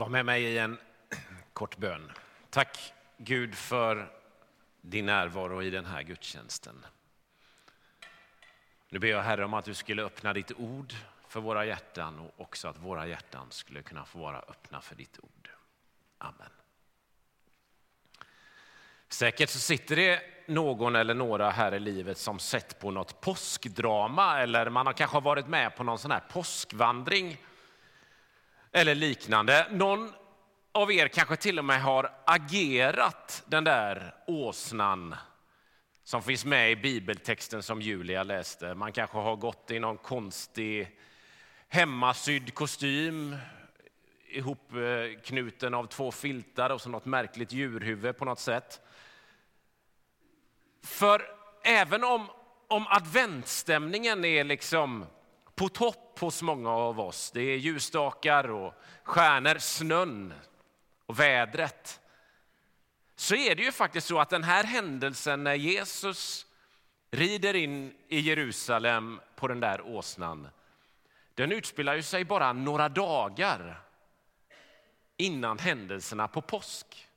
Var med mig i en kort bön. Tack Gud för din närvaro i den här gudstjänsten. Nu ber jag Herre om att du skulle öppna ditt ord för våra hjärtan och också att våra hjärtan skulle kunna få vara öppna för ditt ord. Amen. Säkert så sitter det någon eller några här i livet som sett på något påskdrama eller man har kanske varit med på någon sån här påskvandring eller liknande. Någon av er kanske till och med har agerat den där åsnan som finns med i bibeltexten som Julia läste. Man kanske har gått i någon konstig hemmasydd kostym ihopknuten av två filtar och så något märkligt djurhuvud på något sätt. För även om, om adventstämningen är liksom på topp hos många av oss, det är ljusstakar och stjärnor, snön och vädret, så är det ju faktiskt så att den här händelsen när Jesus rider in i Jerusalem på den där åsnan, den utspelar ju sig bara några dagar innan händelserna på påsk.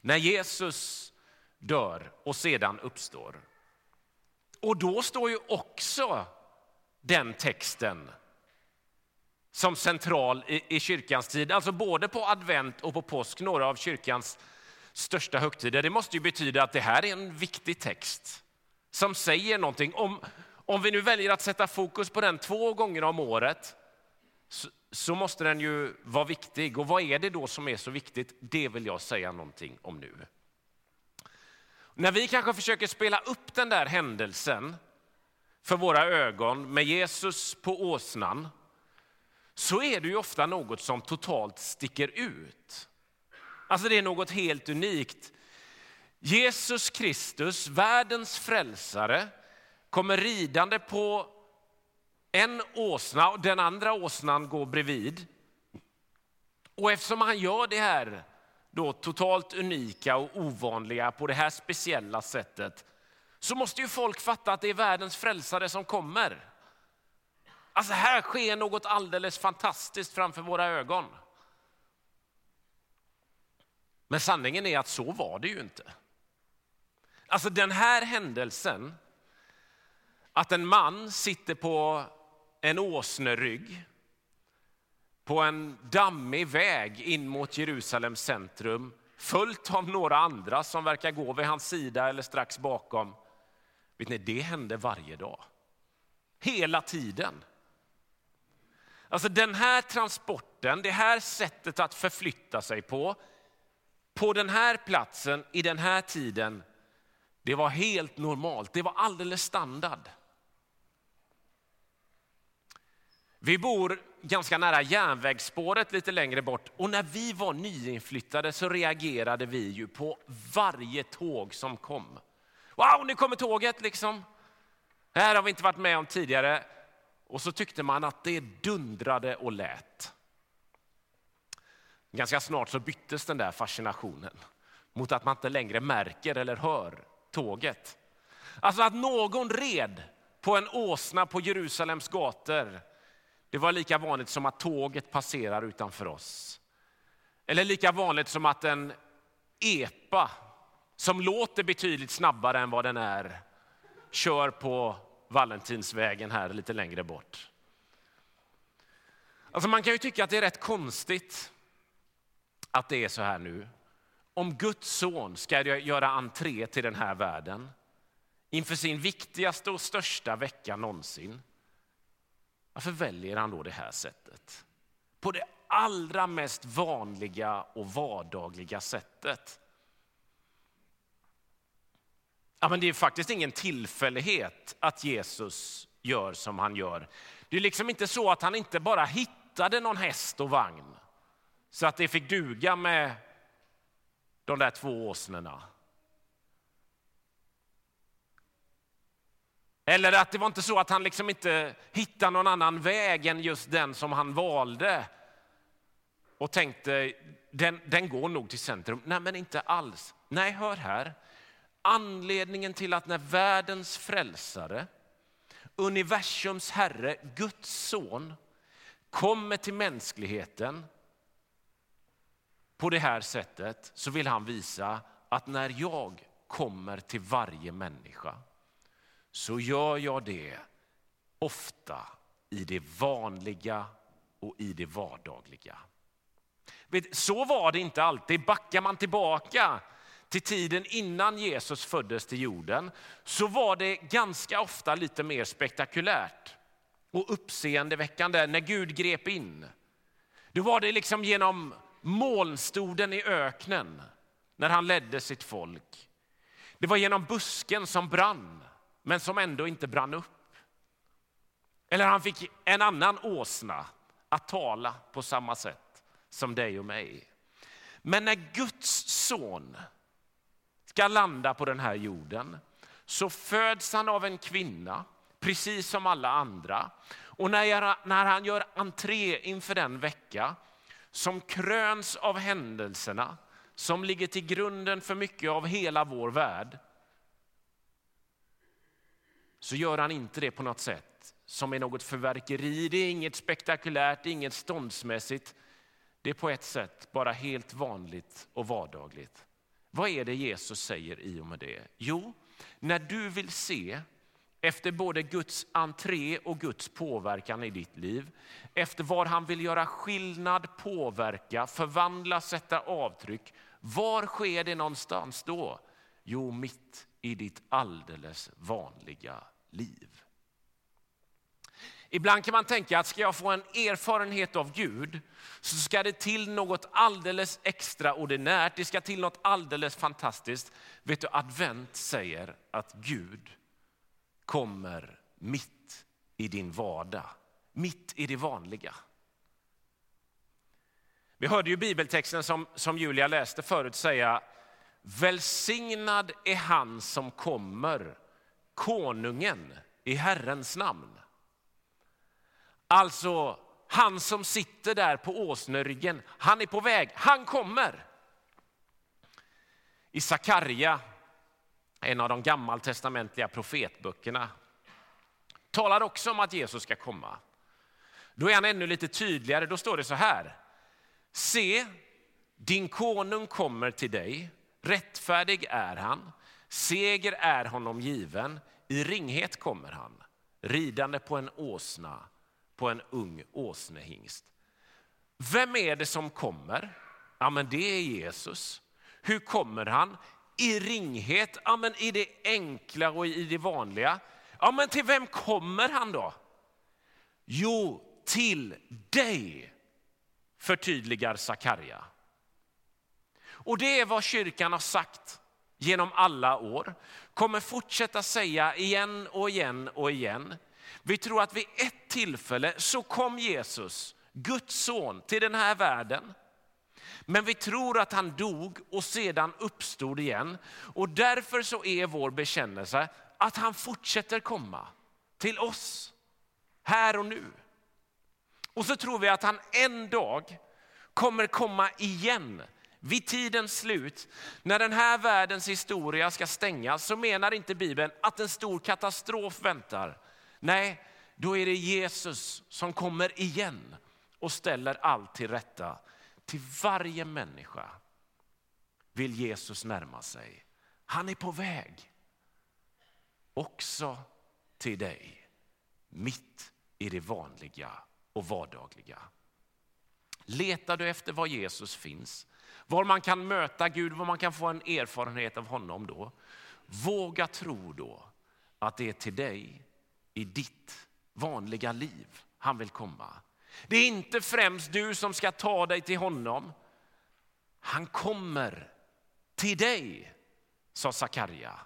När Jesus dör och sedan uppstår. Och då står ju också den texten som central i, i kyrkans tid, alltså både på advent och på påsk, några av kyrkans största högtider. Det måste ju betyda att det här är en viktig text som säger någonting. Om, om vi nu väljer att sätta fokus på den två gånger om året så, så, måste den ju vara viktig. Och vad är det då som är så viktigt? Det vill jag säga någonting om nu. När vi kanske försöker spela upp den där händelsen för våra ögon med Jesus på åsnan så är det ju ofta något som totalt sticker ut. Alltså det är något helt unikt. Jesus Kristus, världens frälsare, kommer ridande på en åsna och den andra åsnan går bredvid. Och eftersom han gör det här då totalt unika och ovanliga på det här speciella sättet så måste ju folk fatta att det är världens frälsare som kommer. Alltså här sker något alldeles fantastiskt framför våra ögon. Men sanningen är att så var det ju inte. Alltså den här händelsen, att en man sitter på en åsnerygg på en dammig väg in mot Jerusalems centrum följt av några andra som verkar gå vid hans sida eller strax bakom. Vet ni, det hände varje dag. Hela tiden. Alltså den här transporten, det här sättet att förflytta sig på, på den här platsen, i den här tiden, det var helt normalt. Det var alldeles standard. Vi bor ganska nära järnvägsspåret lite längre bort och när vi var nyinflyttade så reagerade vi ju på varje tåg som kom. Wow, nu kommer tåget liksom. Det här har vi inte varit med om tidigare. Och så tyckte man att det dundrade och lät. Ganska snart så byttes den där fascinationen mot att man inte längre märker eller hör tåget. Alltså att någon red på en åsna på Jerusalems gator det var lika vanligt som att tåget passerar utanför oss. Eller lika vanligt som att en epa som låter betydligt snabbare än vad den är kör på Valentinsvägen här lite längre bort. Alltså man kan ju tycka att det är rätt konstigt att det är så här nu. Om Guds son ska göra entré till den här världen inför sin viktigaste och största vecka någonsin varför väljer han då det här sättet? På det allra mest vanliga och vardagliga sättet. Ja, men det är faktiskt ingen tillfällighet att Jesus gör som han gör. Det är liksom inte så att han inte bara hittade någon häst och vagn så att det fick duga med de där två åsnorna. Eller att det var inte så att han liksom inte hittade någon annan väg än just den som han valde och tänkte den, den går nog till centrum. Nej, men inte alls. Nej, hör här. Anledningen till att när världens frälsare, universums herre, Guds son kommer till mänskligheten på det här sättet så vill han visa att när jag kommer till varje människa så gör jag det ofta i det vanliga och i det vardagliga. Så var det inte alltid. Backar man tillbaka till tiden innan Jesus föddes till jorden så var det ganska ofta lite mer spektakulärt och uppseendeväckande när Gud grep in. Då var det liksom genom molnstoden i öknen när han ledde sitt folk. Det var genom busken som brann, men som ändå inte brann upp. Eller han fick en annan åsna att tala på samma sätt som dig och mig. Men när Guds son ska landa på den här jorden så föds han av en kvinna, precis som alla andra. Och när, när han gör entré inför den vecka som kröns av händelserna som ligger till grunden för mycket av hela vår värld så gör han inte det på något sätt som är något förverkeri. Det är inget spektakulärt, inget ståndsmässigt. Det är på ett sätt bara helt vanligt och vardagligt. Vad är det Jesus säger i och med det? Jo, när du vill se efter både Guds entré och Guds påverkan i ditt liv, efter vad han vill göra skillnad, påverka, förvandla, sätta avtryck. Var sker det någonstans då? Jo, mitt i ditt alldeles vanliga liv. Ibland kan man tänka att ska jag få en erfarenhet av Gud så ska det till något alldeles extraordinärt, det ska till något alldeles fantastiskt. Vet du, advent säger att Gud kommer mitt i din vardag, mitt i det vanliga. Vi hörde ju bibeltexten som, som Julia läste förut säga Välsignad är han som kommer, konungen i Herrens namn. Alltså han som sitter där på åsneryggen, han är på väg, han kommer. I Sakarja, en av de gammaltestamentliga profetböckerna, talar också om att Jesus ska komma. Då är han ännu lite tydligare, då står det så här. Se, din konung kommer till dig, rättfärdig är han, seger är honom given, i ringhet kommer han, ridande på en åsna, på en ung åsnehingst. Vem är det som kommer? Ja, men det är Jesus. Hur kommer han? I ringhet, ja, men i det enkla och i det vanliga. Ja, men till vem kommer han då? Jo, till dig, förtydligar Sakarja. Och det är vad kyrkan har sagt genom alla år, kommer fortsätta säga igen och igen och igen. Vi tror att vid ett tillfälle så kom Jesus, Guds son, till den här världen. Men vi tror att han dog och sedan uppstod igen. Och därför så är vår bekännelse att han fortsätter komma till oss här och nu. Och så tror vi att han en dag kommer komma igen vid tidens slut, när den här världens historia ska stängas, så menar inte Bibeln att en stor katastrof väntar. Nej, då är det Jesus som kommer igen och ställer allt till rätta. Till varje människa vill Jesus närma sig. Han är på väg. Också till dig, mitt i det vanliga och vardagliga. Letar du efter var Jesus finns, var man kan möta Gud, var man kan få en erfarenhet av honom då. Våga tro då att det är till dig i ditt vanliga liv han vill komma. Det är inte främst du som ska ta dig till honom. Han kommer till dig, sa Sakarja.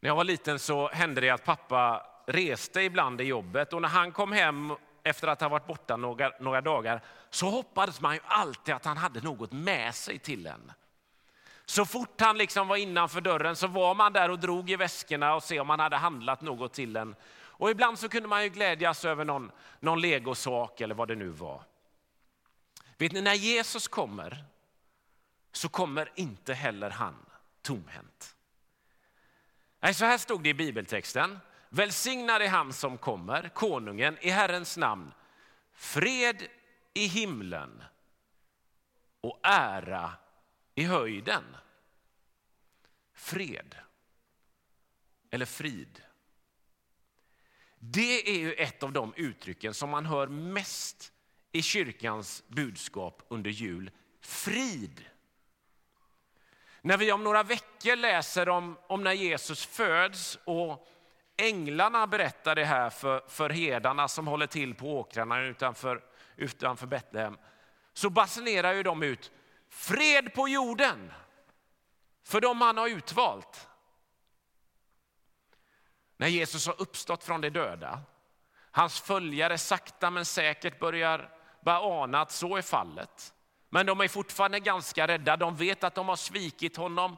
När jag var liten så hände det att pappa reste ibland i jobbet och när han kom hem efter att ha varit borta några, några dagar så hoppades man ju alltid att han hade något med sig till en. Så fort han liksom var innanför dörren så var man där och drog i väskorna och se om han hade handlat något till en. Och ibland så kunde man ju glädjas över någon, någon legosak eller vad det nu var. Vet ni, när Jesus kommer så kommer inte heller han tomhänt. Nej, så här stod det i bibeltexten. Välsignad är han som kommer, konungen, i Herrens namn. Fred i himlen och ära i höjden. Fred eller frid. Det är ju ett av de uttrycken som man hör mest i kyrkans budskap under jul. Frid. När vi om några veckor läser om, om när Jesus föds och änglarna berättar det här för, för herdarna som håller till på åkrarna utanför, utanför Betlehem, så basunerar ju de ut fred på jorden för de han har utvalt. När Jesus har uppstått från de döda, hans följare sakta men säkert börjar bara ana att så är fallet. Men de är fortfarande ganska rädda. De vet att de har svikit honom,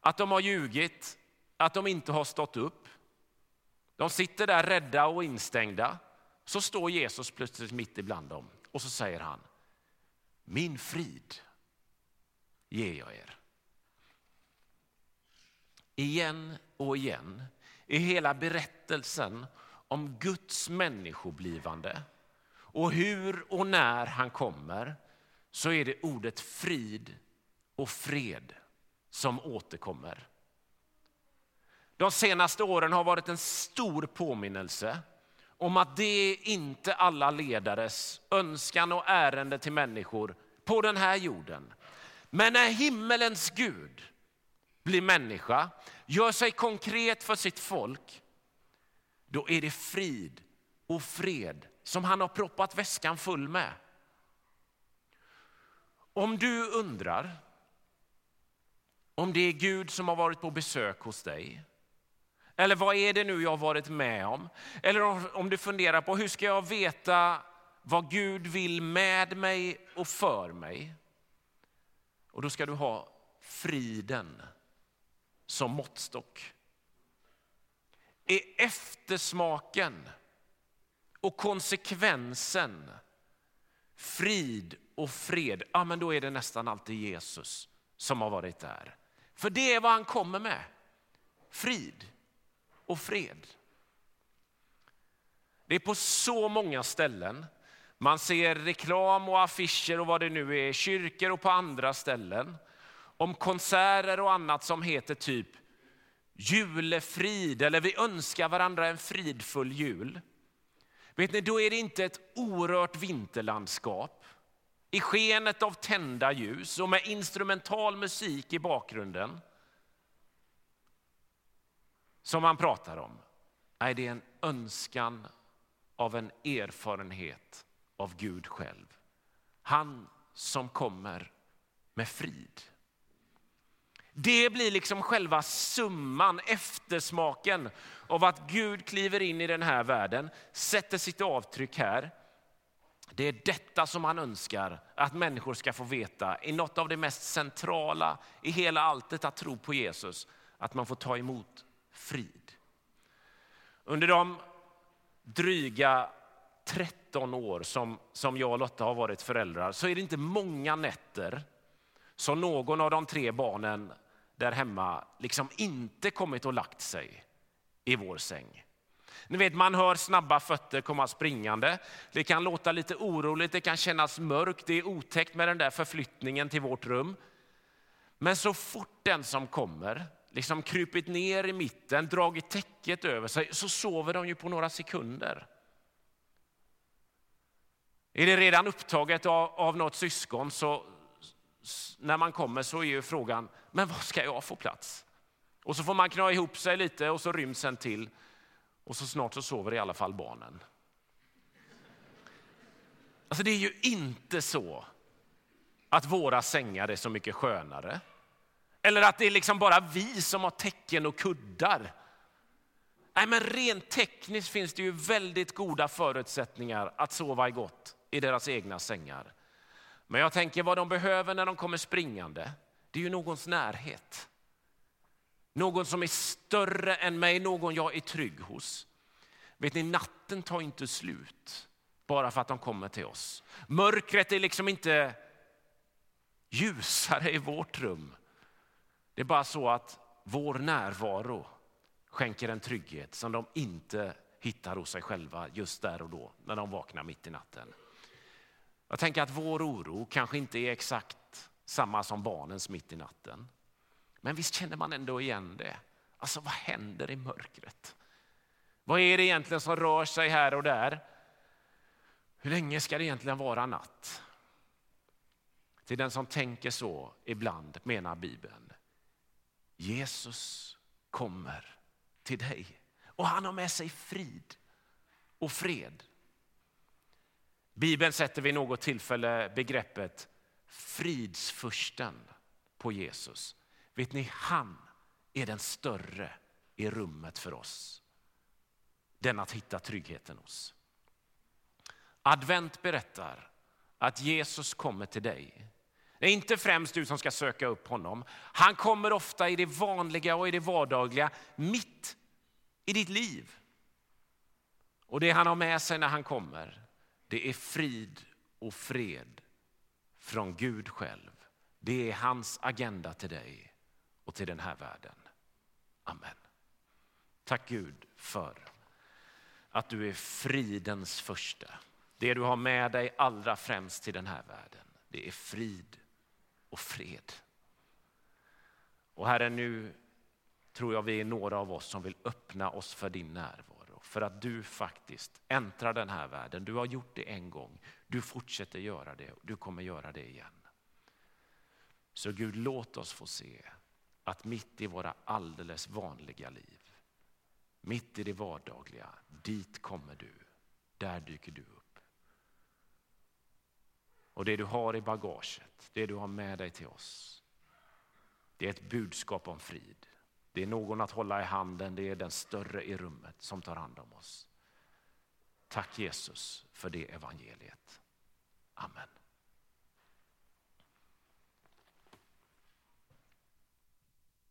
att de har ljugit, att de inte har stått upp. De sitter där rädda och instängda. Så står Jesus plötsligt mitt ibland dem och så säger han, min frid ger jag er. Igen och igen i hela berättelsen om Guds människoblivande och hur och när han kommer så är det ordet frid och fred som återkommer. De senaste åren har varit en stor påminnelse om att det är inte alla ledares önskan och ärende till människor på den här jorden. Men när himmelens Gud blir människa, gör sig konkret för sitt folk, då är det frid och fred som han har proppat väskan full med. Om du undrar om det är Gud som har varit på besök hos dig, eller vad är det nu jag har varit med om? Eller om du funderar på hur ska jag veta vad Gud vill med mig och för mig? Och då ska du ha friden som måttstock. Är eftersmaken och konsekvensen frid och fred, ja, men då är det nästan alltid Jesus som har varit där. För det är vad han kommer med. Frid och fred. Det är på så många ställen. Man ser reklam och affischer och vad det nu är, kyrkor och på andra ställen. Om konserter och annat som heter typ julefrid eller vi önskar varandra en fridfull jul. Vet ni, då är det inte ett orört vinterlandskap i skenet av tända ljus och med instrumental musik i bakgrunden som han pratar om. Nej, det är en önskan av en erfarenhet av Gud själv. Han som kommer med frid. Det blir liksom själva summan, eftersmaken av att Gud kliver in i den här världen, sätter sitt avtryck här. Det är detta som han önskar att människor ska få veta i något av det mest centrala i hela alltet att tro på Jesus, att man får ta emot frid. Under de dryga 13 år som, som jag och Lotta har varit föräldrar så är det inte många nätter som någon av de tre barnen där hemma liksom inte kommit och lagt sig i vår säng. Ni vet, man hör snabba fötter komma springande. Det kan låta lite oroligt, det kan kännas mörkt, det är otäckt med den där förflyttningen till vårt rum. Men så fort den som kommer liksom krypit ner i mitten, dragit täcket över sig, så sover de ju på några sekunder. Är det redan upptaget av, av något syskon så när man kommer så är ju frågan, men var ska jag få plats? Och så får man knö ihop sig lite och så ryms en till och så snart så sover i alla fall barnen. Alltså det är ju inte så att våra sängar är så mycket skönare. Eller att det är liksom bara vi som har täcken och kuddar. Nej, men rent tekniskt finns det ju väldigt goda förutsättningar att sova i gott i deras egna sängar. Men jag tänker vad de behöver när de kommer springande, det är ju någons närhet. Någon som är större än mig, någon jag är trygg hos. Vet ni, natten tar inte slut bara för att de kommer till oss. Mörkret är liksom inte ljusare i vårt rum. Det är bara så att vår närvaro skänker en trygghet som de inte hittar hos sig själva just där och då när de vaknar mitt i natten. Jag tänker att vår oro kanske inte är exakt samma som barnens mitt i natten. Men visst känner man ändå igen det. Alltså vad händer i mörkret? Vad är det egentligen som rör sig här och där? Hur länge ska det egentligen vara natt? Till den som tänker så ibland menar Bibeln. Jesus kommer till dig och han har med sig frid och fred. Bibeln sätter vid något tillfälle begreppet fridsfursten på Jesus. Vet ni, han är den större i rummet för oss. Den att hitta tryggheten hos. Advent berättar att Jesus kommer till dig. Det är inte främst du som ska söka upp honom. Han kommer ofta i det vanliga och i det vardagliga, mitt i ditt liv. Och det han har med sig när han kommer, det är frid och fred från Gud själv. Det är hans agenda till dig och till den här världen. Amen. Tack Gud för att du är fridens första. Det du har med dig allra främst till den här världen, det är frid och fred. Och Herre, nu tror jag vi är några av oss som vill öppna oss för din närvaro. För att du faktiskt äntrar den här världen. Du har gjort det en gång, du fortsätter göra det och du kommer göra det igen. Så Gud, låt oss få se att mitt i våra alldeles vanliga liv, mitt i det vardagliga, dit kommer du. Där dyker du upp. Och det du har i bagaget, det du har med dig till oss, det är ett budskap om frid. Det är någon att hålla i handen, det är den större i rummet som tar hand om oss. Tack Jesus för det evangeliet. Amen.